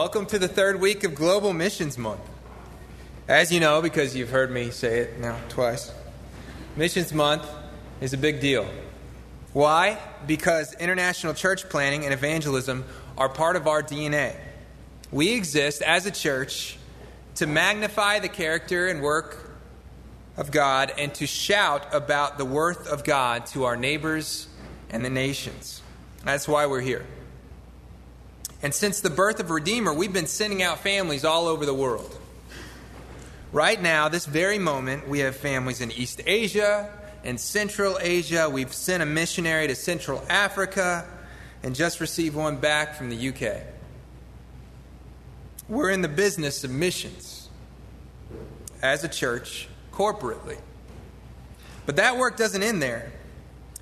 Welcome to the third week of Global Missions Month. As you know, because you've heard me say it now twice, Missions Month is a big deal. Why? Because international church planting and evangelism are part of our DNA. We exist as a church to magnify the character and work of God and to shout about the worth of God to our neighbors and the nations. That's why we're here. And since the birth of Redeemer, we've been sending out families all over the world. Right now, this very moment, we have families in East Asia and Central Asia. We've sent a missionary to Central Africa and just received one back from the UK. We're in the business of missions as a church, corporately. But that work doesn't end there.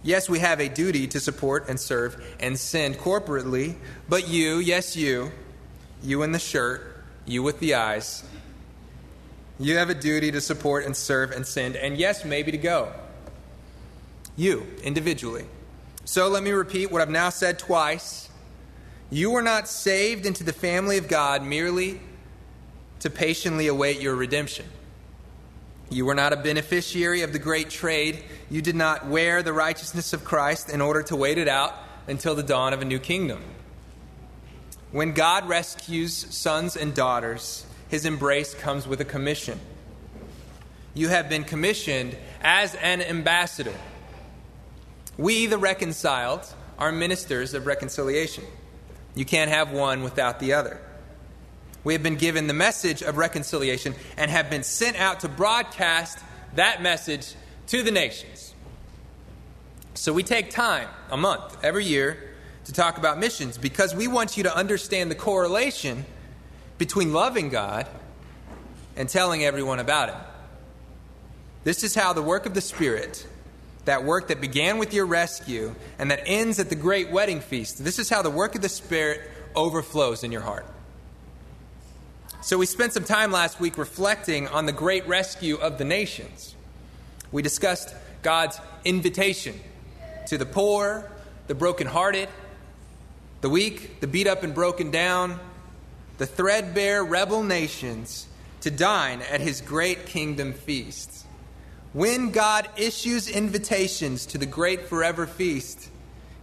Yes, we have a duty to support and serve and send corporately, but you, yes, you, you in the shirt, you with the eyes, you have a duty to support and serve and send, and yes, maybe to go. You, individually. So let me repeat what I've now said twice. You were not saved into the family of God merely to patiently await your redemption. You were not a beneficiary of the great trade. You did not wear the righteousness of Christ in order to wait it out until the dawn of a new kingdom. When God rescues sons and daughters, his embrace comes with a commission. You have been commissioned as an ambassador. We, the reconciled, are ministers of reconciliation. You can't have one without the other. We have been given the message of reconciliation and have been sent out to broadcast that message to the nations. So we take time, a month, every year, to talk about missions because we want you to understand the correlation between loving God and telling everyone about Him. This is how the work of the Spirit, that work that began with your rescue and that ends at the great wedding feast, this is how the work of the Spirit overflows in your heart. So, we spent some time last week reflecting on the great rescue of the nations. We discussed God's invitation to the poor, the brokenhearted, the weak, the beat up and broken down, the threadbare rebel nations to dine at his great kingdom feast. When God issues invitations to the great forever feast,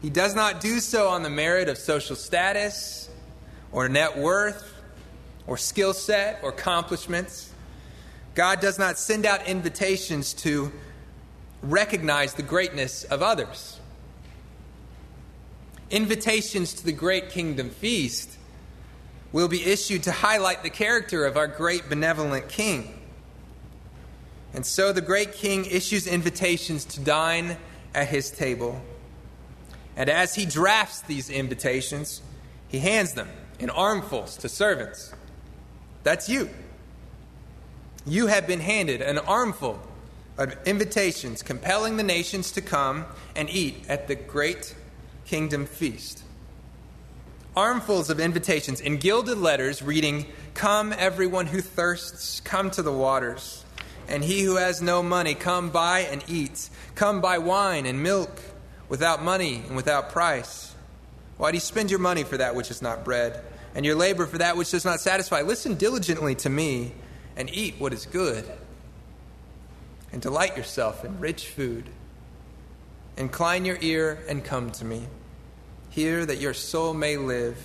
he does not do so on the merit of social status or net worth or skill set or accomplishments. God does not send out invitations to recognize the greatness of others. Invitations to the great kingdom feast will be issued to highlight the character of our great benevolent king. And so the great king issues invitations to dine at his table. And as he drafts these invitations, he hands them in armfuls to servants. That's you. You have been handed an armful of invitations compelling the nations to come and eat at the great kingdom feast. Armfuls of invitations in gilded letters reading, Come, everyone who thirsts, come to the waters. And he who has no money, come buy and eat. Come buy wine and milk without money and without price. Why do you spend your money for that which is not bread? And your labor for that which does not satisfy. Listen diligently to me and eat what is good, and delight yourself in rich food. Incline your ear and come to me. Hear that your soul may live,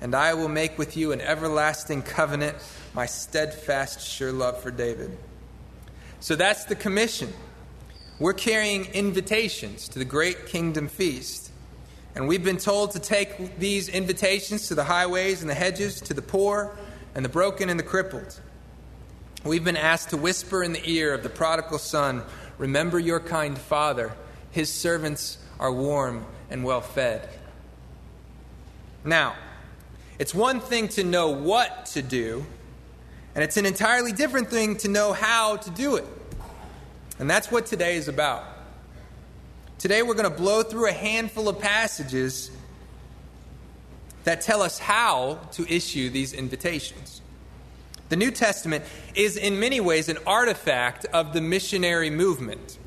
and I will make with you an everlasting covenant, my steadfast, sure love for David. So that's the commission. We're carrying invitations to the great kingdom feast. And we've been told to take these invitations to the highways and the hedges, to the poor and the broken and the crippled. We've been asked to whisper in the ear of the prodigal son, Remember your kind father. His servants are warm and well fed. Now, it's one thing to know what to do, and it's an entirely different thing to know how to do it. And that's what today is about. Today we're going to blow through a handful of passages that tell us how to issue these invitations. The New Testament is in many ways an artifact of the missionary movement.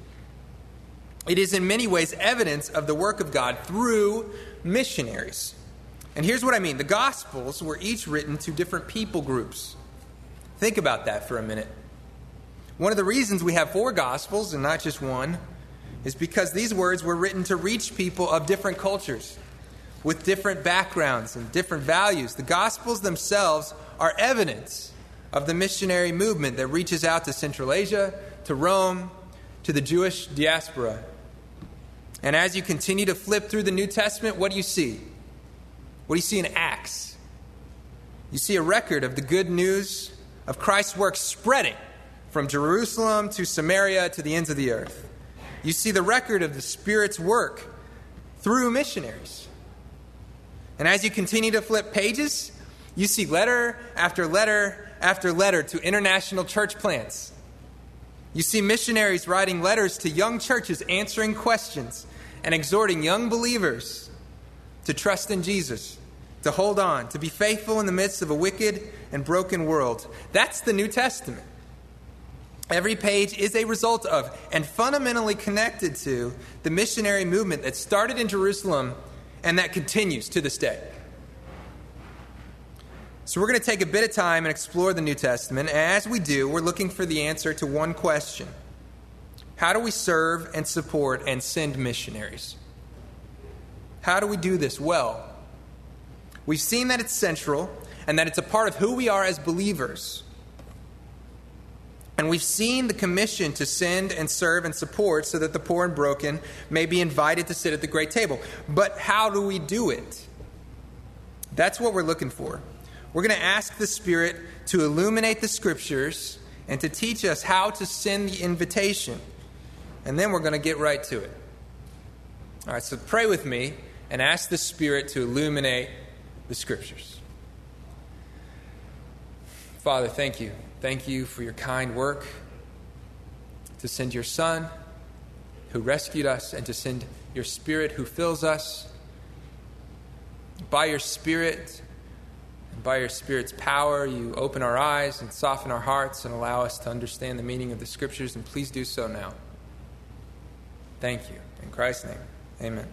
It is in many ways evidence of the work of God through missionaries. And here's what I mean the Gospels were each written to different people groups. Think about that for a minute. One of the reasons we have four Gospels and not just one is because these words were written to reach people of different cultures with different backgrounds and different values. The Gospels themselves are evidence of the missionary movement that reaches out to Central Asia, to Rome, to the Jewish diaspora. And as you continue to flip through the New Testament, what do you see? What do you see in Acts? You see a record of the good news of Christ's work spreading from Jerusalem to Samaria to the ends of the earth. You see the record of the Spirit's work through missionaries. And as you continue to flip pages, you see letter after letter after letter to international church plants. You see missionaries writing letters to young churches answering questions and exhorting young believers to trust in Jesus, to hold on, to be faithful in the midst of a wicked and broken world. That's the New Testament. Every page is a result of and fundamentally connected to the missionary movement that started in Jerusalem and that continues to this day. So, we're going to take a bit of time and explore the New Testament. And as we do, we're looking for the answer to one question How do we serve and support and send missionaries? How do we do this well? We've seen that it's central and that it's a part of who we are as believers. And we've seen the commission to send and serve and support so that the poor and broken may be invited to sit at the great table. But how do we do it? That's what we're looking for. We're going to ask the Spirit to illuminate the scriptures and to teach us how to send the invitation. And then we're going to get right to it. All right, so pray with me and ask the Spirit to illuminate the scriptures. Father, thank you. Thank you for your kind work to send your Son who rescued us and to send your Spirit who fills us. By your Spirit and by your Spirit's power, you open our eyes and soften our hearts and allow us to understand the meaning of the Scriptures, and please do so now. Thank you. In Christ's name, amen.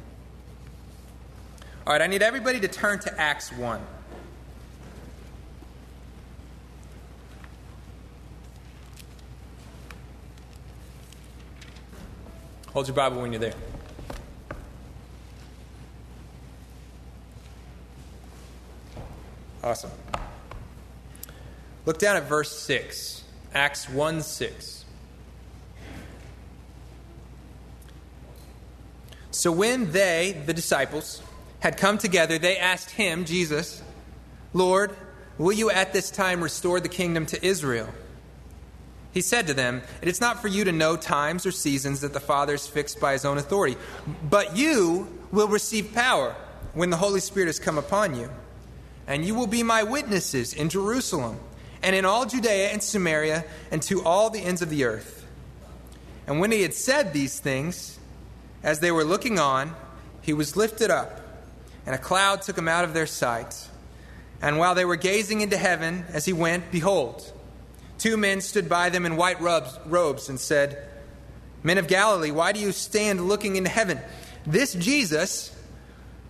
All right, I need everybody to turn to Acts 1. Hold your Bible when you're there. Awesome. Look down at verse 6, Acts 1 6. So when they, the disciples, had come together, they asked him, Jesus, Lord, will you at this time restore the kingdom to Israel? He said to them, It is not for you to know times or seasons that the Father has fixed by his own authority, but you will receive power when the Holy Spirit has come upon you. And you will be my witnesses in Jerusalem and in all Judea and Samaria and to all the ends of the earth. And when he had said these things, as they were looking on, he was lifted up, and a cloud took him out of their sight. And while they were gazing into heaven as he went, behold, Two men stood by them in white robes, robes and said, Men of Galilee, why do you stand looking into heaven? This Jesus,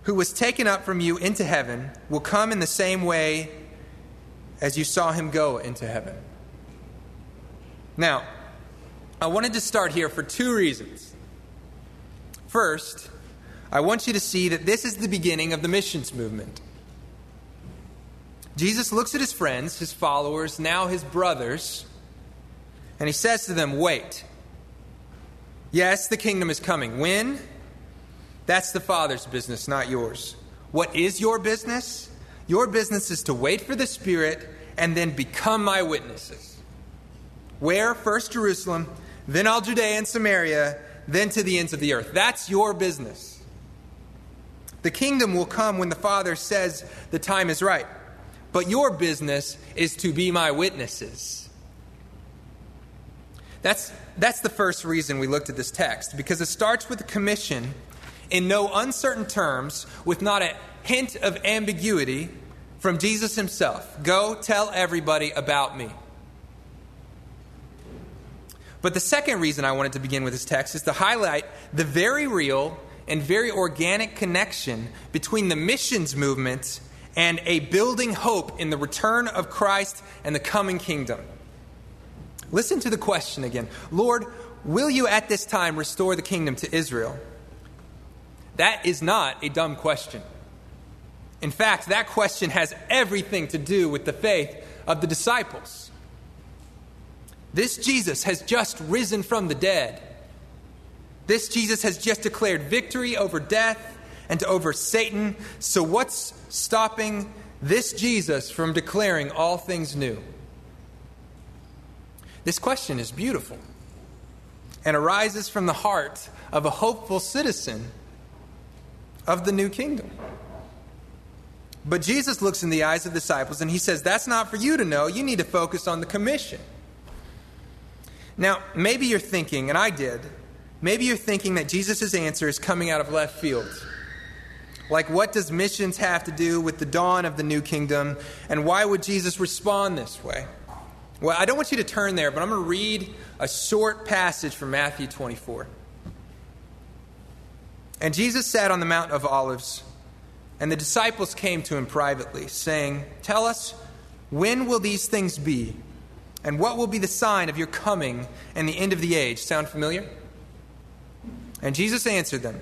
who was taken up from you into heaven, will come in the same way as you saw him go into heaven. Now, I wanted to start here for two reasons. First, I want you to see that this is the beginning of the missions movement. Jesus looks at his friends, his followers, now his brothers, and he says to them, Wait. Yes, the kingdom is coming. When? That's the Father's business, not yours. What is your business? Your business is to wait for the Spirit and then become my witnesses. Where? First Jerusalem, then all Judea and Samaria, then to the ends of the earth. That's your business. The kingdom will come when the Father says the time is right but your business is to be my witnesses. That's, that's the first reason we looked at this text, because it starts with a commission in no uncertain terms, with not a hint of ambiguity from Jesus himself Go tell everybody about me. But the second reason I wanted to begin with this text is to highlight the very real and very organic connection between the missions movement and a building hope in the return of Christ and the coming kingdom. Listen to the question again Lord, will you at this time restore the kingdom to Israel? That is not a dumb question. In fact, that question has everything to do with the faith of the disciples. This Jesus has just risen from the dead. This Jesus has just declared victory over death and to over Satan. So, what's stopping this Jesus from declaring all things new? This question is beautiful and arises from the heart of a hopeful citizen of the new kingdom. But Jesus looks in the eyes of disciples and he says, That's not for you to know. You need to focus on the commission. Now, maybe you're thinking, and I did, maybe you're thinking that Jesus' answer is coming out of left field. Like, what does missions have to do with the dawn of the new kingdom? And why would Jesus respond this way? Well, I don't want you to turn there, but I'm going to read a short passage from Matthew 24. And Jesus sat on the Mount of Olives, and the disciples came to him privately, saying, Tell us, when will these things be? And what will be the sign of your coming and the end of the age? Sound familiar? And Jesus answered them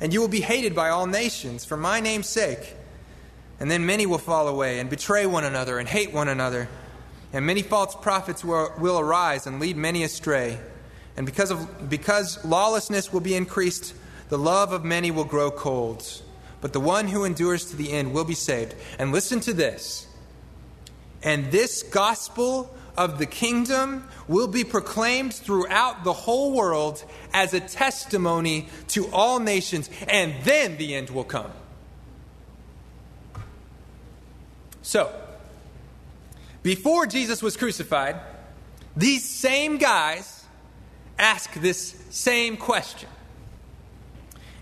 and you will be hated by all nations for my name's sake. And then many will fall away and betray one another and hate one another and many false prophets will, will arise and lead many astray. And because, of, because lawlessness will be increased, the love of many will grow cold. But the one who endures to the end will be saved. And listen to this. And this gospel of the kingdom will be proclaimed throughout the whole world as a testimony to all nations, and then the end will come. So, before Jesus was crucified, these same guys ask this same question.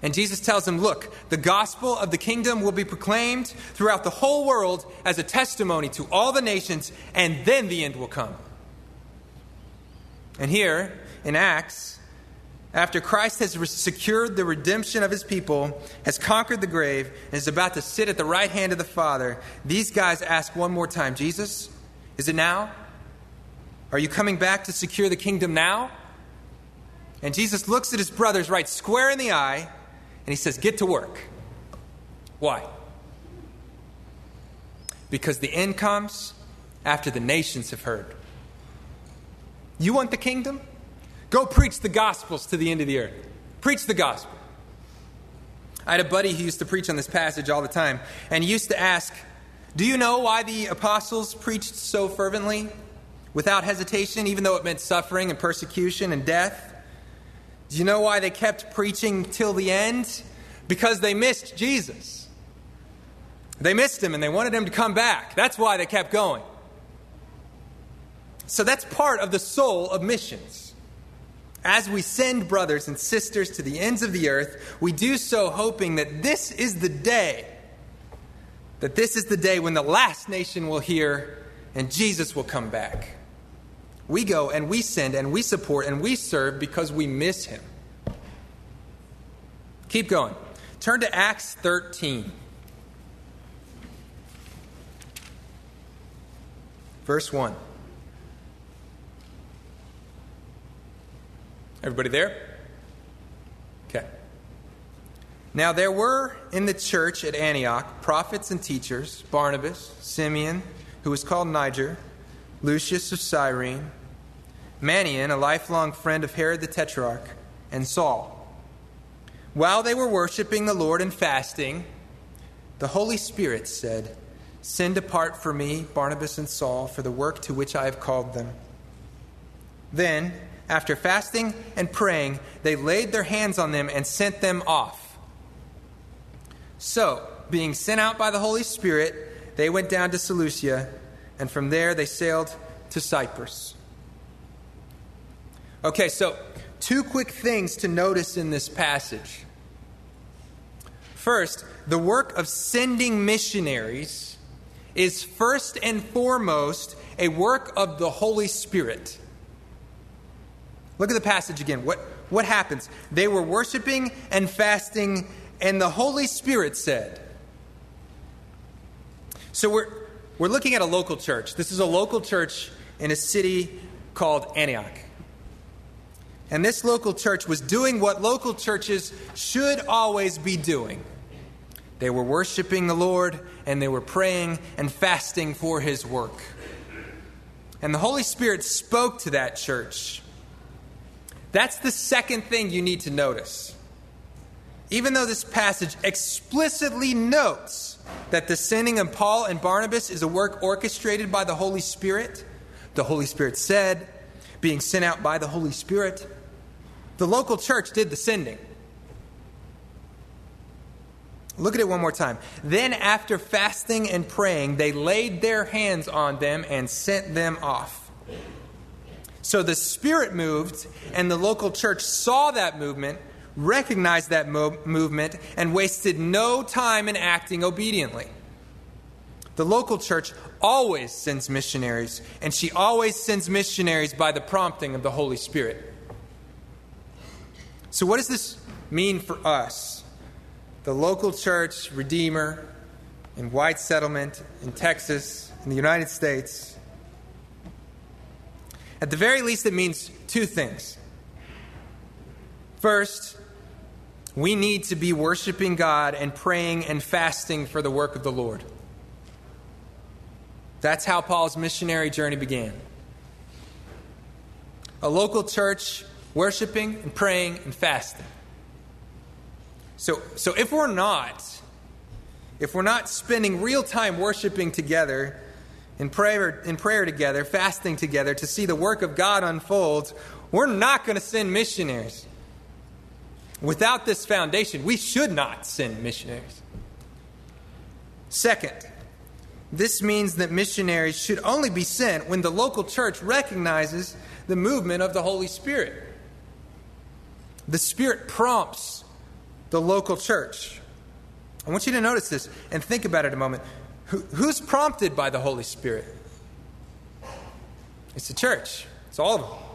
And Jesus tells them, Look, the gospel of the kingdom will be proclaimed throughout the whole world as a testimony to all the nations, and then the end will come. And here in Acts, after Christ has secured the redemption of his people, has conquered the grave, and is about to sit at the right hand of the Father, these guys ask one more time Jesus, is it now? Are you coming back to secure the kingdom now? And Jesus looks at his brothers right square in the eye and he says, Get to work. Why? Because the end comes after the nations have heard. You want the kingdom? Go preach the gospels to the end of the earth. Preach the gospel. I had a buddy who used to preach on this passage all the time, and he used to ask, do you know why the apostles preached so fervently, without hesitation, even though it meant suffering and persecution and death? Do you know why they kept preaching till the end? Because they missed Jesus. They missed him and they wanted him to come back. That's why they kept going. So that's part of the soul of missions. As we send brothers and sisters to the ends of the earth, we do so hoping that this is the day that this is the day when the last nation will hear and Jesus will come back. We go and we send and we support and we serve because we miss him. Keep going. Turn to Acts 13. Verse 1. Everybody there? Okay. Now there were in the church at Antioch prophets and teachers Barnabas, Simeon, who was called Niger, Lucius of Cyrene, Manaen, a lifelong friend of Herod the Tetrarch, and Saul. While they were worshiping the Lord and fasting, the Holy Spirit said, Send apart for me Barnabas and Saul for the work to which I have called them. Then, after fasting and praying, they laid their hands on them and sent them off. So, being sent out by the Holy Spirit, they went down to Seleucia, and from there they sailed to Cyprus. Okay, so two quick things to notice in this passage. First, the work of sending missionaries is first and foremost a work of the Holy Spirit. Look at the passage again. What, what happens? They were worshiping and fasting, and the Holy Spirit said. So we're, we're looking at a local church. This is a local church in a city called Antioch. And this local church was doing what local churches should always be doing. They were worshiping the Lord and they were praying and fasting for his work. And the Holy Spirit spoke to that church. That's the second thing you need to notice. Even though this passage explicitly notes that the sending of Paul and Barnabas is a work orchestrated by the Holy Spirit, the Holy Spirit said, being sent out by the Holy Spirit, the local church did the sending. Look at it one more time. Then, after fasting and praying, they laid their hands on them and sent them off. So the Spirit moved, and the local church saw that movement, recognized that mo- movement, and wasted no time in acting obediently. The local church always sends missionaries, and she always sends missionaries by the prompting of the Holy Spirit. So, what does this mean for us? The local church, Redeemer, in White Settlement, in Texas, in the United States. At the very least, it means two things. First, we need to be worshiping God and praying and fasting for the work of the Lord. That's how Paul's missionary journey began. A local church worshiping and praying and fasting. So, so if we're not, if we're not spending real time worshiping together, in prayer, in prayer together, fasting together to see the work of God unfold, we're not going to send missionaries. Without this foundation, we should not send missionaries. Second, this means that missionaries should only be sent when the local church recognizes the movement of the Holy Spirit. The Spirit prompts the local church. I want you to notice this and think about it a moment. Who, who's prompted by the Holy Spirit? It's the church, it's all of them.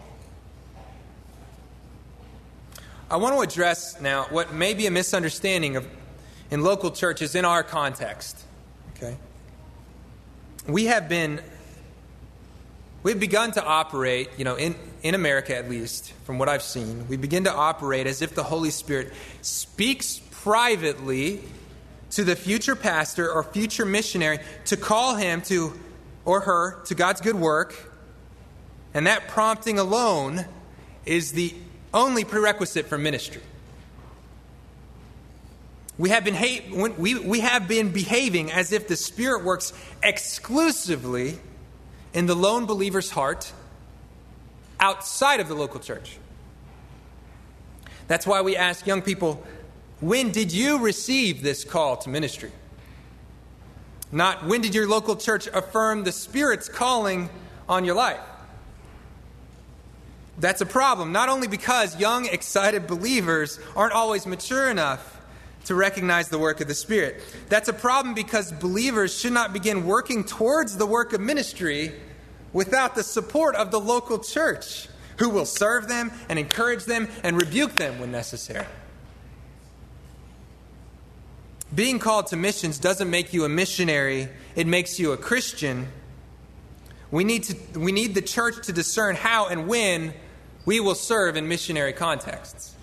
I want to address now what may be a misunderstanding of in local churches in our context. Okay? We have been we've begun to operate, you know, in, in America at least, from what I've seen, we begin to operate as if the Holy Spirit speaks privately to the future pastor or future missionary to call him to or her to God's good work. And that prompting alone is the only prerequisite for ministry. We have been, we, we have been behaving as if the Spirit works exclusively in the lone believer's heart outside of the local church. That's why we ask young people, when did you receive this call to ministry? Not when did your local church affirm the Spirit's calling on your life? That's a problem, not only because young, excited believers aren't always mature enough to recognize the work of the Spirit. That's a problem because believers should not begin working towards the work of ministry without the support of the local church, who will serve them and encourage them and rebuke them when necessary. Being called to missions doesn't make you a missionary, it makes you a Christian. We need, to, we need the church to discern how and when we will serve in missionary contexts.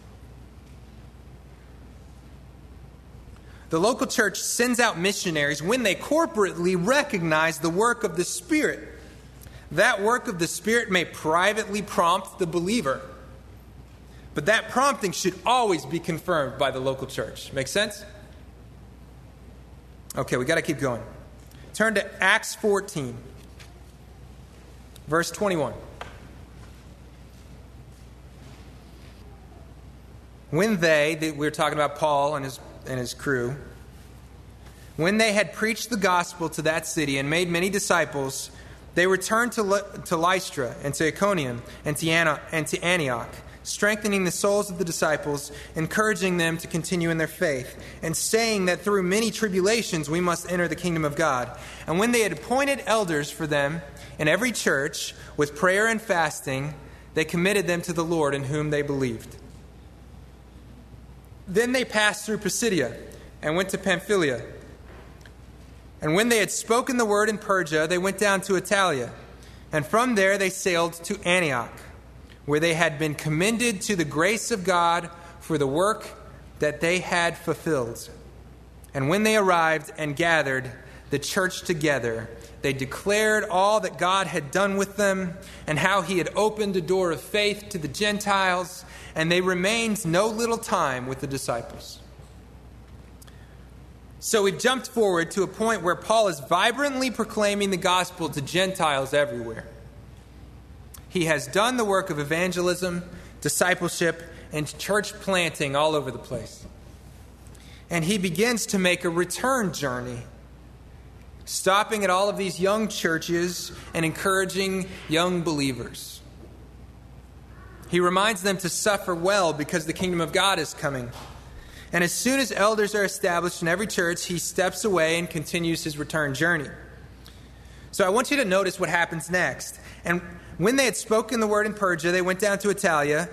The local church sends out missionaries when they corporately recognize the work of the Spirit. That work of the Spirit may privately prompt the believer, but that prompting should always be confirmed by the local church. Make sense? Okay, we got to keep going. Turn to Acts 14, verse 21. When they, we were talking about Paul and his, and his crew, When they had preached the gospel to that city and made many disciples, they returned to, to Lystra and to Iconium and to, and to Antioch, strengthening the souls of the disciples, encouraging them to continue in their faith, and saying that through many tribulations we must enter the kingdom of God. And when they had appointed elders for them in every church, with prayer and fasting, they committed them to the Lord in whom they believed. Then they passed through Pisidia and went to Pamphylia. And when they had spoken the word in Perga, they went down to Attalia. And from there they sailed to Antioch, where they had been commended to the grace of God for the work that they had fulfilled. And when they arrived and gathered the church together, they declared all that God had done with them and how he had opened a door of faith to the Gentiles, and they remained no little time with the disciples. So we've jumped forward to a point where Paul is vibrantly proclaiming the gospel to Gentiles everywhere. He has done the work of evangelism, discipleship, and church planting all over the place. And he begins to make a return journey, stopping at all of these young churches and encouraging young believers. He reminds them to suffer well because the kingdom of God is coming. And as soon as elders are established in every church, he steps away and continues his return journey. So I want you to notice what happens next. And when they had spoken the word in Perga, they went down to Attalia,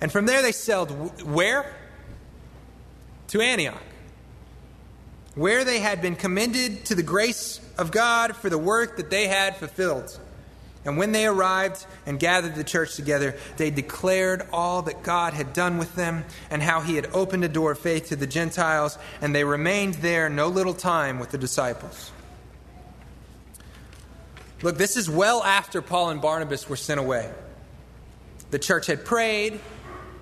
and from there they sailed where? To Antioch, where they had been commended to the grace of God for the work that they had fulfilled. And when they arrived and gathered the church together, they declared all that God had done with them and how he had opened a door of faith to the Gentiles, and they remained there no little time with the disciples. Look, this is well after Paul and Barnabas were sent away. The church had prayed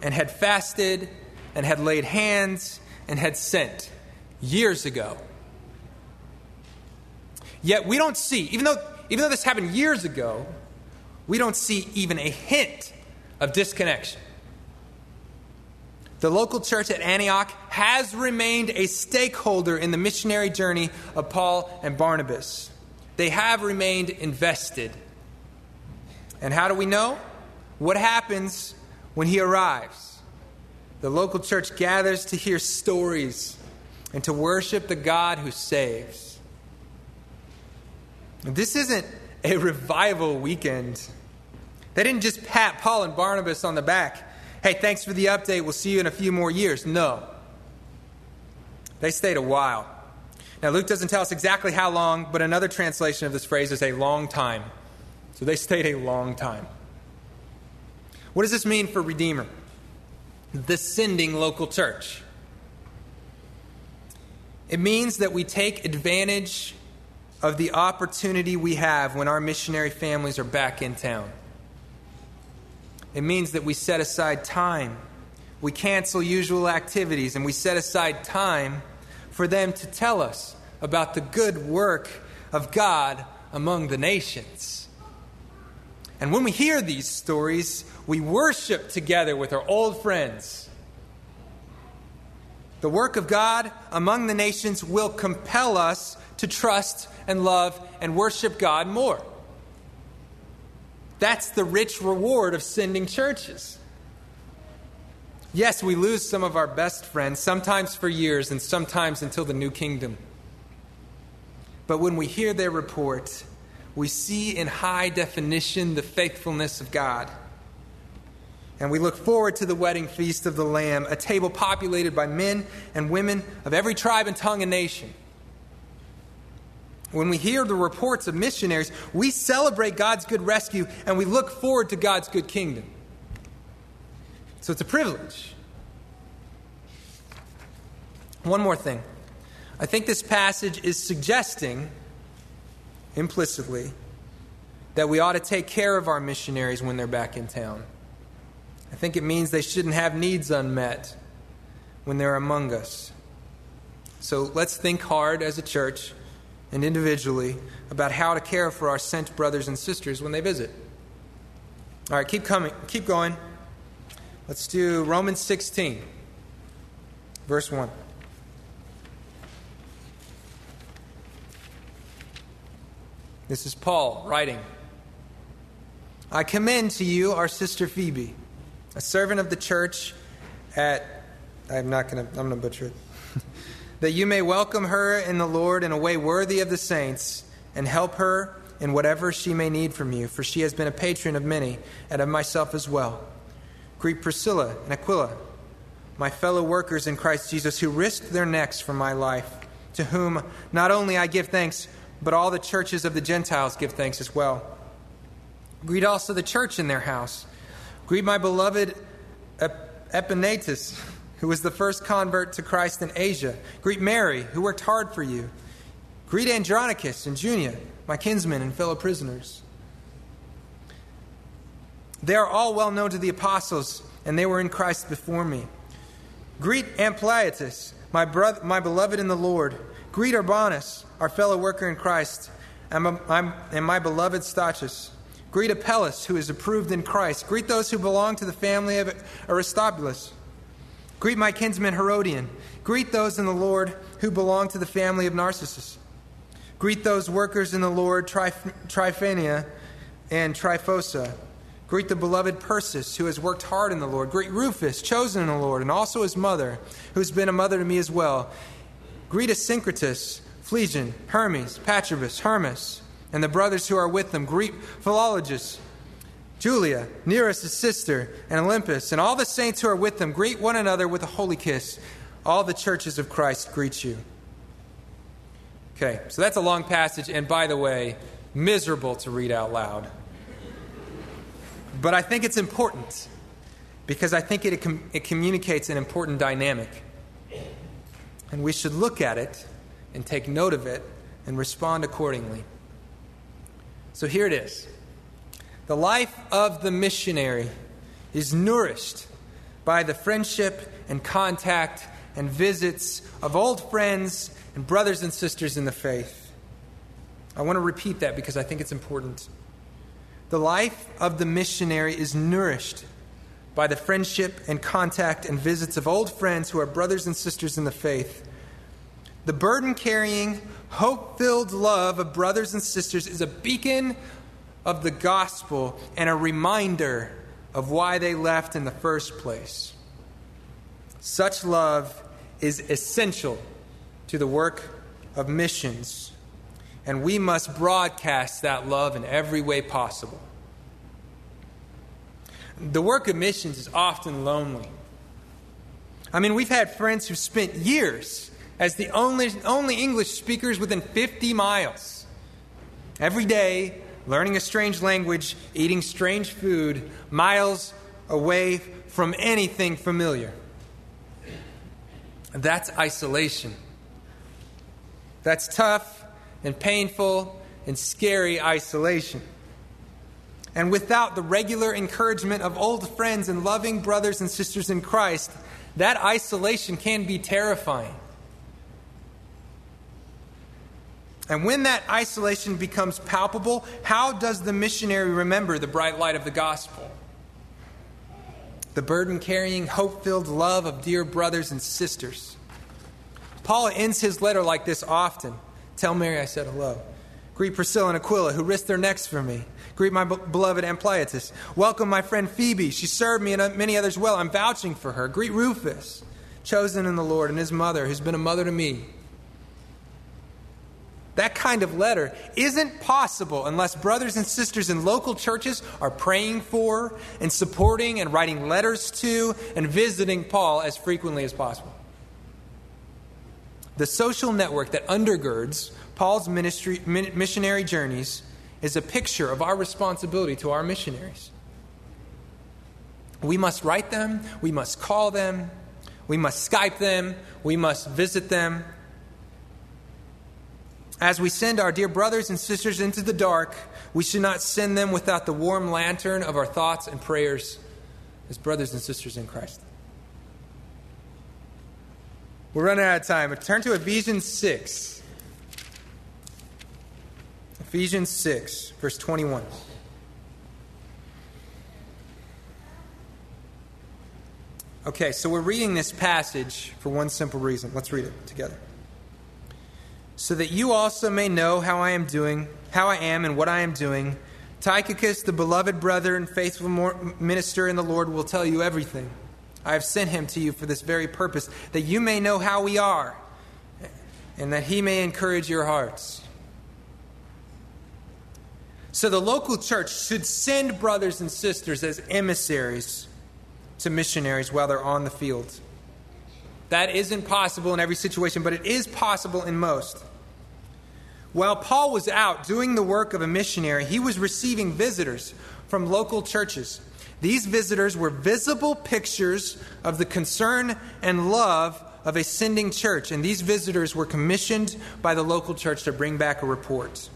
and had fasted and had laid hands and had sent years ago. Yet we don't see, even though even though this happened years ago, we don't see even a hint of disconnection. The local church at Antioch has remained a stakeholder in the missionary journey of Paul and Barnabas. They have remained invested. And how do we know? What happens when he arrives? The local church gathers to hear stories and to worship the God who saves. This isn't a revival weekend. They didn't just pat Paul and Barnabas on the back. Hey, thanks for the update. We'll see you in a few more years. No. They stayed a while. Now, Luke doesn't tell us exactly how long, but another translation of this phrase is a long time. So they stayed a long time. What does this mean for Redeemer? The sending local church. It means that we take advantage of the opportunity we have when our missionary families are back in town. It means that we set aside time. We cancel usual activities and we set aside time for them to tell us about the good work of God among the nations. And when we hear these stories, we worship together with our old friends. The work of God among the nations will compel us to trust and love and worship God more. That's the rich reward of sending churches. Yes, we lose some of our best friends, sometimes for years and sometimes until the new kingdom. But when we hear their report, we see in high definition the faithfulness of God. And we look forward to the wedding feast of the Lamb, a table populated by men and women of every tribe and tongue and nation. When we hear the reports of missionaries, we celebrate God's good rescue and we look forward to God's good kingdom. So it's a privilege. One more thing. I think this passage is suggesting implicitly that we ought to take care of our missionaries when they're back in town. I think it means they shouldn't have needs unmet when they're among us. So let's think hard as a church and individually about how to care for our sent brothers and sisters when they visit. All right, keep coming, keep going. Let's do Romans 16, verse 1. This is Paul writing. I commend to you our sister Phoebe, a servant of the church at I'm not going to I'm going to butcher it. That you may welcome her in the Lord in a way worthy of the saints and help her in whatever she may need from you, for she has been a patron of many and of myself as well. Greet Priscilla and Aquila, my fellow workers in Christ Jesus, who risked their necks for my life, to whom not only I give thanks, but all the churches of the Gentiles give thanks as well. Greet also the church in their house. Greet my beloved Epaenetus, who was the first convert to Christ in Asia. Greet Mary, who worked hard for you. Greet Andronicus and Junia, my kinsmen and fellow prisoners. They are all well known to the apostles, and they were in Christ before me. Greet Ampliatus, my, brother, my beloved in the Lord. Greet Urbanus, our fellow worker in Christ, and my, and my beloved Stachys. Greet Apelles, who is approved in Christ. Greet those who belong to the family of Aristobulus. Greet my kinsman Herodian. Greet those in the Lord who belong to the family of Narcissus. Greet those workers in the Lord, Tryphaena and Tryphosa. Greet the beloved Persis, who has worked hard in the Lord. Greet Rufus, chosen in the Lord, and also his mother, who's been a mother to me as well. Greet Asyncritus, Phlegon, Hermes, Patrobas, Hermas, and the brothers who are with them. Greet Philologus, Julia, Nereus' sister, and Olympas, and all the saints who are with them. Greet one another with a holy kiss. All the churches of Christ greet you. Okay, so that's a long passage, and by the way, miserable to read out loud. But I think it's important because I think it, it communicates an important dynamic. And we should look at it and take note of it and respond accordingly. So here it is The life of the missionary is nourished by the friendship and contact and visits of old friends and brothers and sisters in the faith. I want to repeat that because I think it's important. The life of the missionary is nourished by the friendship and contact and visits of old friends who are brothers and sisters in the faith. The burden carrying, hope filled love of brothers and sisters is a beacon of the gospel and a reminder of why they left in the first place. Such love is essential to the work of missions, and we must broadcast that love in every way possible. The work of missions is often lonely. I mean, we've had friends who spent years as the only, only English speakers within 50 miles. Every day, learning a strange language, eating strange food, miles away from anything familiar. That's isolation. That's tough and painful and scary isolation. And without the regular encouragement of old friends and loving brothers and sisters in Christ, that isolation can be terrifying. And when that isolation becomes palpable, how does the missionary remember the bright light of the gospel? The burden carrying, hope filled love of dear brothers and sisters. Paul ends his letter like this often Tell Mary I said hello. Greet Priscilla and Aquila, who risked their necks for me. Greet my beloved Ampliatus. Welcome my friend Phoebe. She served me and uh, many others well. I'm vouching for her. Greet Rufus, chosen in the Lord, and his mother, who's been a mother to me. That kind of letter isn't possible unless brothers and sisters in local churches are praying for and supporting and writing letters to and visiting Paul as frequently as possible. The social network that undergirds Paul's ministry, missionary journeys is a picture of our responsibility to our missionaries. We must write them, we must call them, we must Skype them, we must visit them, as we send our dear brothers and sisters into the dark, we should not send them without the warm lantern of our thoughts and prayers as brothers and sisters in Christ. We're running out of time. Turn to Ephesians 6. Ephesians 6, verse 21. Okay, so we're reading this passage for one simple reason. Let's read it together. So that you also may know how I am doing, how I am and what I am doing. Tychicus, the beloved brother and faithful minister in the Lord, will tell you everything. I have sent him to you for this very purpose, that you may know how we are, and that he may encourage your hearts. So the local church should send brothers and sisters as emissaries to missionaries while they're on the field. That isn't possible in every situation, but it is possible in most. While Paul was out doing the work of a missionary, he was receiving visitors from local churches. These visitors were visible pictures of the concern and love of a sending church, and these visitors were commissioned by the local church to bring back a report.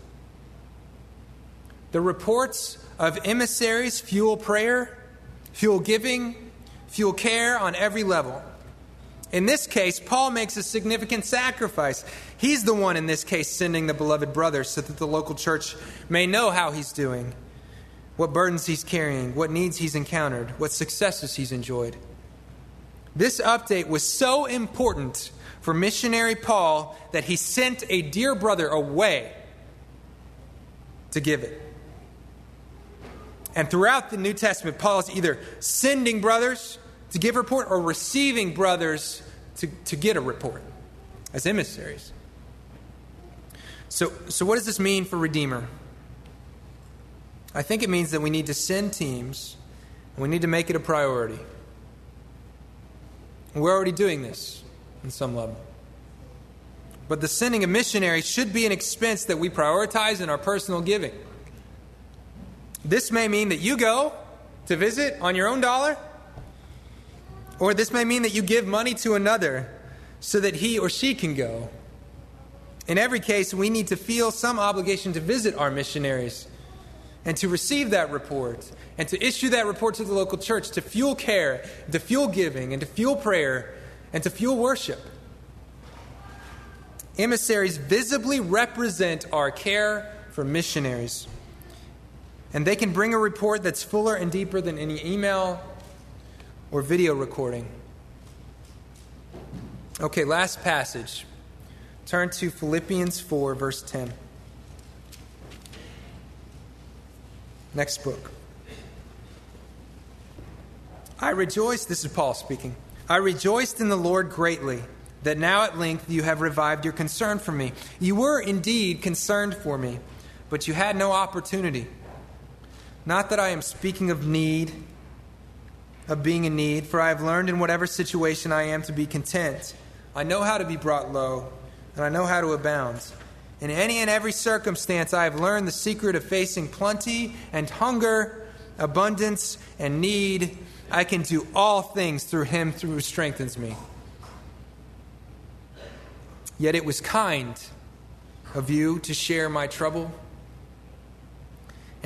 The reports of emissaries fuel prayer, fuel giving, fuel care on every level. In this case, Paul makes a significant sacrifice. He's the one in this case sending the beloved brother so that the local church may know how he's doing, what burdens he's carrying, what needs he's encountered, what successes he's enjoyed. This update was so important for missionary Paul that he sent a dear brother away to give it. And throughout the New Testament, Paul is either sending brothers to give report or receiving brothers to, to get a report as emissaries. So, so, what does this mean for Redeemer? I think it means that we need to send teams and we need to make it a priority. We're already doing this in some level. But the sending of missionaries should be an expense that we prioritize in our personal giving. This may mean that you go to visit on your own dollar, or this may mean that you give money to another so that he or she can go. In every case, we need to feel some obligation to visit our missionaries and to receive that report and to issue that report to the local church to fuel care, to fuel giving, and to fuel prayer, and to fuel worship. Emissaries visibly represent our care for missionaries. And they can bring a report that's fuller and deeper than any email or video recording. Okay, last passage. Turn to Philippians 4, verse 10. Next book. I rejoice, this is Paul speaking. I rejoiced in the Lord greatly that now at length you have revived your concern for me. You were indeed concerned for me, but you had no opportunity. Not that I am speaking of need of being in need, for I have learned in whatever situation I am to be content. I know how to be brought low, and I know how to abound. In any and every circumstance, I have learned the secret of facing plenty and hunger, abundance and need. I can do all things through him who strengthens me. Yet it was kind of you to share my trouble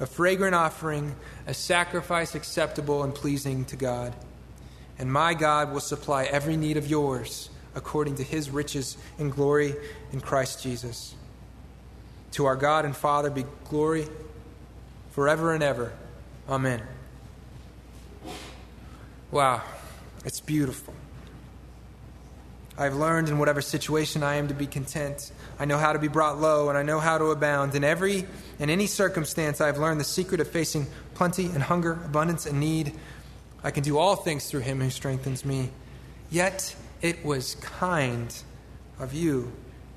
a fragrant offering, a sacrifice acceptable and pleasing to God. And my God will supply every need of yours according to his riches and glory in Christ Jesus. To our God and Father be glory forever and ever. Amen. Wow, it's beautiful. I've learned in whatever situation I am to be content. I know how to be brought low, and I know how to abound. In every in any circumstance, I have learned the secret of facing plenty and hunger, abundance and need. I can do all things through him who strengthens me. Yet it was kind of you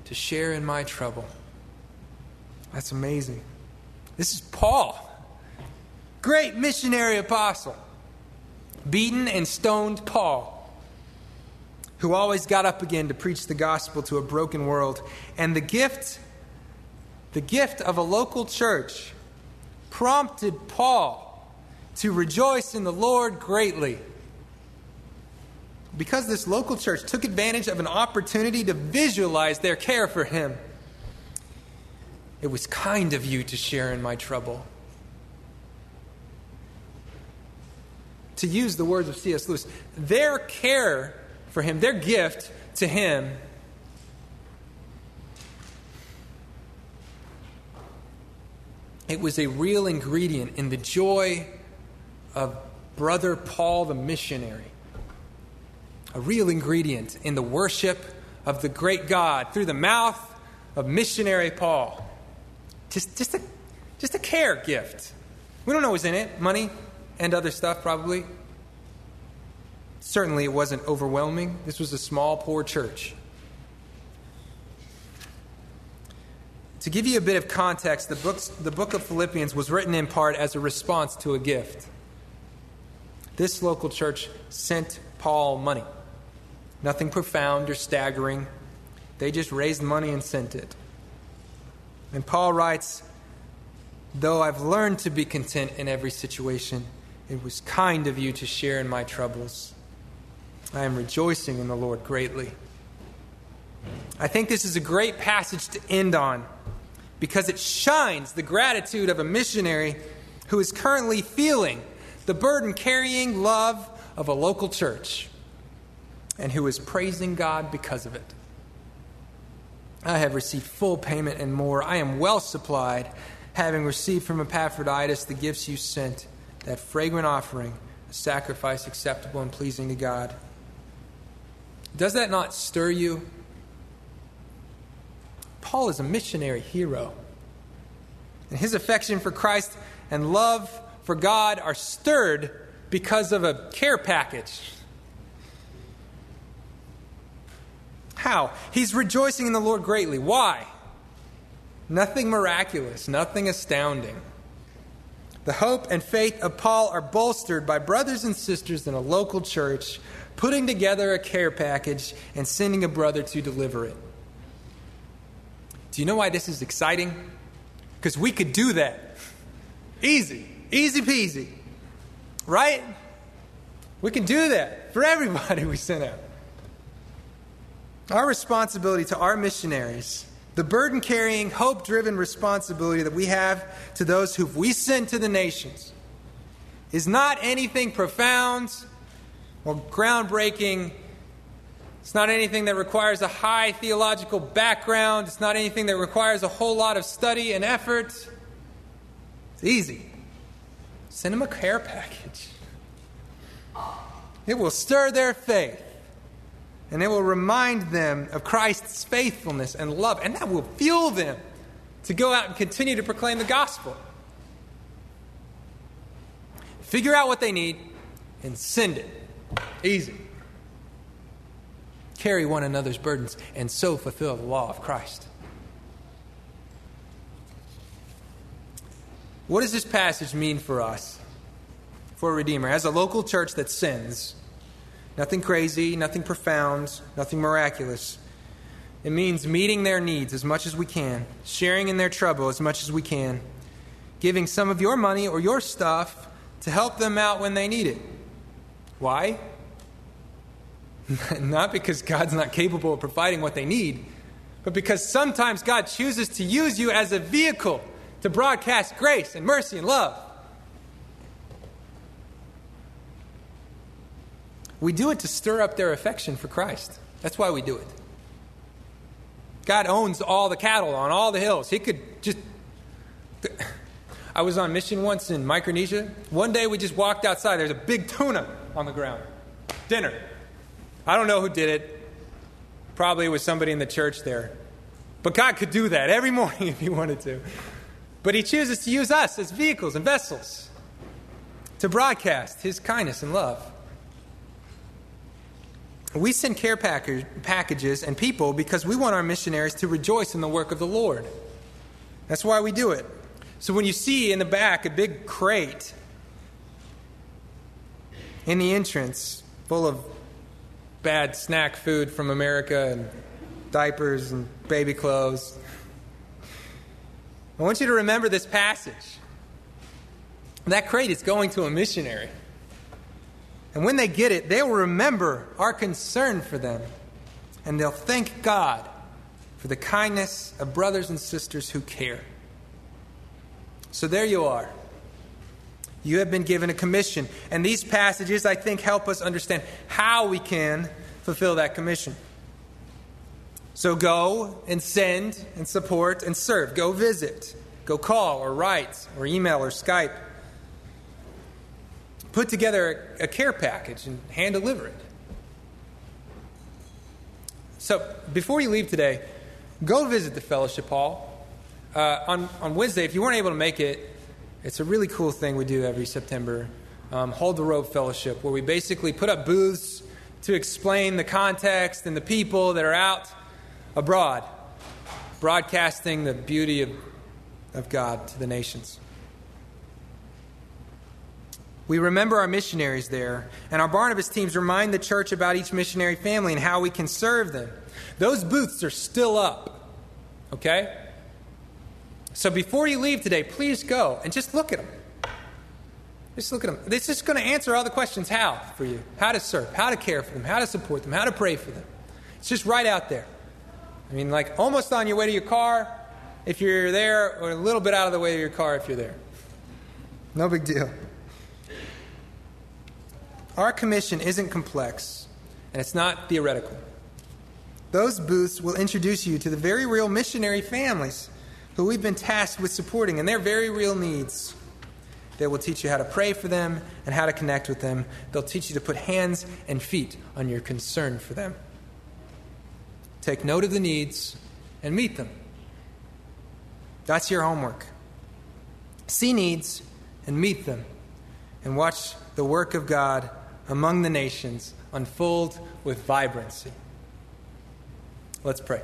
to share in my trouble. That's amazing. This is Paul, great missionary apostle, beaten and stoned Paul who always got up again to preach the gospel to a broken world. And the gift, the gift of a local church, prompted Paul to rejoice in the Lord greatly. Because this local church took advantage of an opportunity to visualize their care for him. It was kind of you to share in my trouble. To use the words of C.S. Lewis, their care for him, their gift to him, it was a real ingredient in the joy of Brother Paul the missionary. A real ingredient in the worship of the great God through the mouth of missionary Paul. Just, just, a, just a care gift. We don't know what's in it money and other stuff, probably. Certainly, it wasn't overwhelming. This was a small, poor church. To give you a bit of context, the, books, the book of Philippians was written in part as a response to a gift. This local church sent Paul money. Nothing profound or staggering. They just raised money and sent it. And Paul writes, Though I've learned to be content in every situation, it was kind of you to share in my troubles. I am rejoicing in the Lord greatly. I think this is a great passage to end on because it shines the gratitude of a missionary who is currently feeling the burden carrying love of a local church and who is praising God because of it. I have received full payment and more. I am well supplied, having received from Epaphroditus the gifts you sent, that fragrant offering, a sacrifice acceptable and pleasing to God. Does that not stir you? Paul is a missionary hero. And his affection for Christ and love for God are stirred because of a care package. How? He's rejoicing in the Lord greatly. Why? Nothing miraculous, nothing astounding. The hope and faith of Paul are bolstered by brothers and sisters in a local church putting together a care package and sending a brother to deliver it. Do you know why this is exciting? Because we could do that. Easy, easy peasy. Right? We can do that for everybody we send out. Our responsibility to our missionaries, the burden carrying, hope driven responsibility that we have to those who we send to the nations, is not anything profound or groundbreaking. It's not anything that requires a high theological background. It's not anything that requires a whole lot of study and effort. It's easy. Send them a care package. It will stir their faith and it will remind them of Christ's faithfulness and love, and that will fuel them to go out and continue to proclaim the gospel. Figure out what they need and send it. Easy. Carry one another's burdens and so fulfill the law of Christ. What does this passage mean for us, for a Redeemer? As a local church that sins, Nothing crazy, nothing profound, nothing miraculous. It means meeting their needs as much as we can, sharing in their trouble as much as we can, giving some of your money or your stuff to help them out when they need it. Why? not because God's not capable of providing what they need, but because sometimes God chooses to use you as a vehicle to broadcast grace and mercy and love. We do it to stir up their affection for Christ. That's why we do it. God owns all the cattle on all the hills. He could just. I was on mission once in Micronesia. One day we just walked outside. There's a big tuna on the ground. Dinner. I don't know who did it. Probably it was somebody in the church there. But God could do that every morning if He wanted to. But He chooses to use us as vehicles and vessels to broadcast His kindness and love. We send care package, packages and people because we want our missionaries to rejoice in the work of the Lord. That's why we do it. So when you see in the back a big crate in the entrance full of bad snack food from America and diapers and baby clothes, I want you to remember this passage. That crate is going to a missionary. And when they get it, they will remember our concern for them. And they'll thank God for the kindness of brothers and sisters who care. So there you are. You have been given a commission. And these passages, I think, help us understand how we can fulfill that commission. So go and send and support and serve. Go visit. Go call or write or email or Skype. Put together a, care package and hand deliver it. So before you leave today, go visit the fellowship hall. Uh, on, on Wednesday, if you weren't able to make it, it's a really cool thing we do every September. Um, Hold the Rope Fellowship, where we basically put up booths to explain the context and the people that are out abroad, broadcasting the beauty of, of God to the nations. We remember our missionaries there, and our Barnabas teams remind the church about each missionary family and how we can serve them. Those booths are still up, okay? So before you leave today, please go and just look at them. Just look at them. This is going to answer all the questions how for you how to serve, how to care for them, how to support them, how to pray for them. It's just right out there. I mean, like almost on your way to your car if you're there, or a little bit out of the way of your car if you're there. No big deal. Our commission isn't complex, and it's not theoretical. Those booths will introduce you to the very real missionary families who we've been tasked with supporting and their very real needs. They will teach you how to pray for them and how to connect with them. They'll teach you to put hands and feet on your concern for them. Take note of the needs and meet them. That's your homework. See needs and meet them, and watch the work of God among the nations unfold with vibrancy. Let's pray.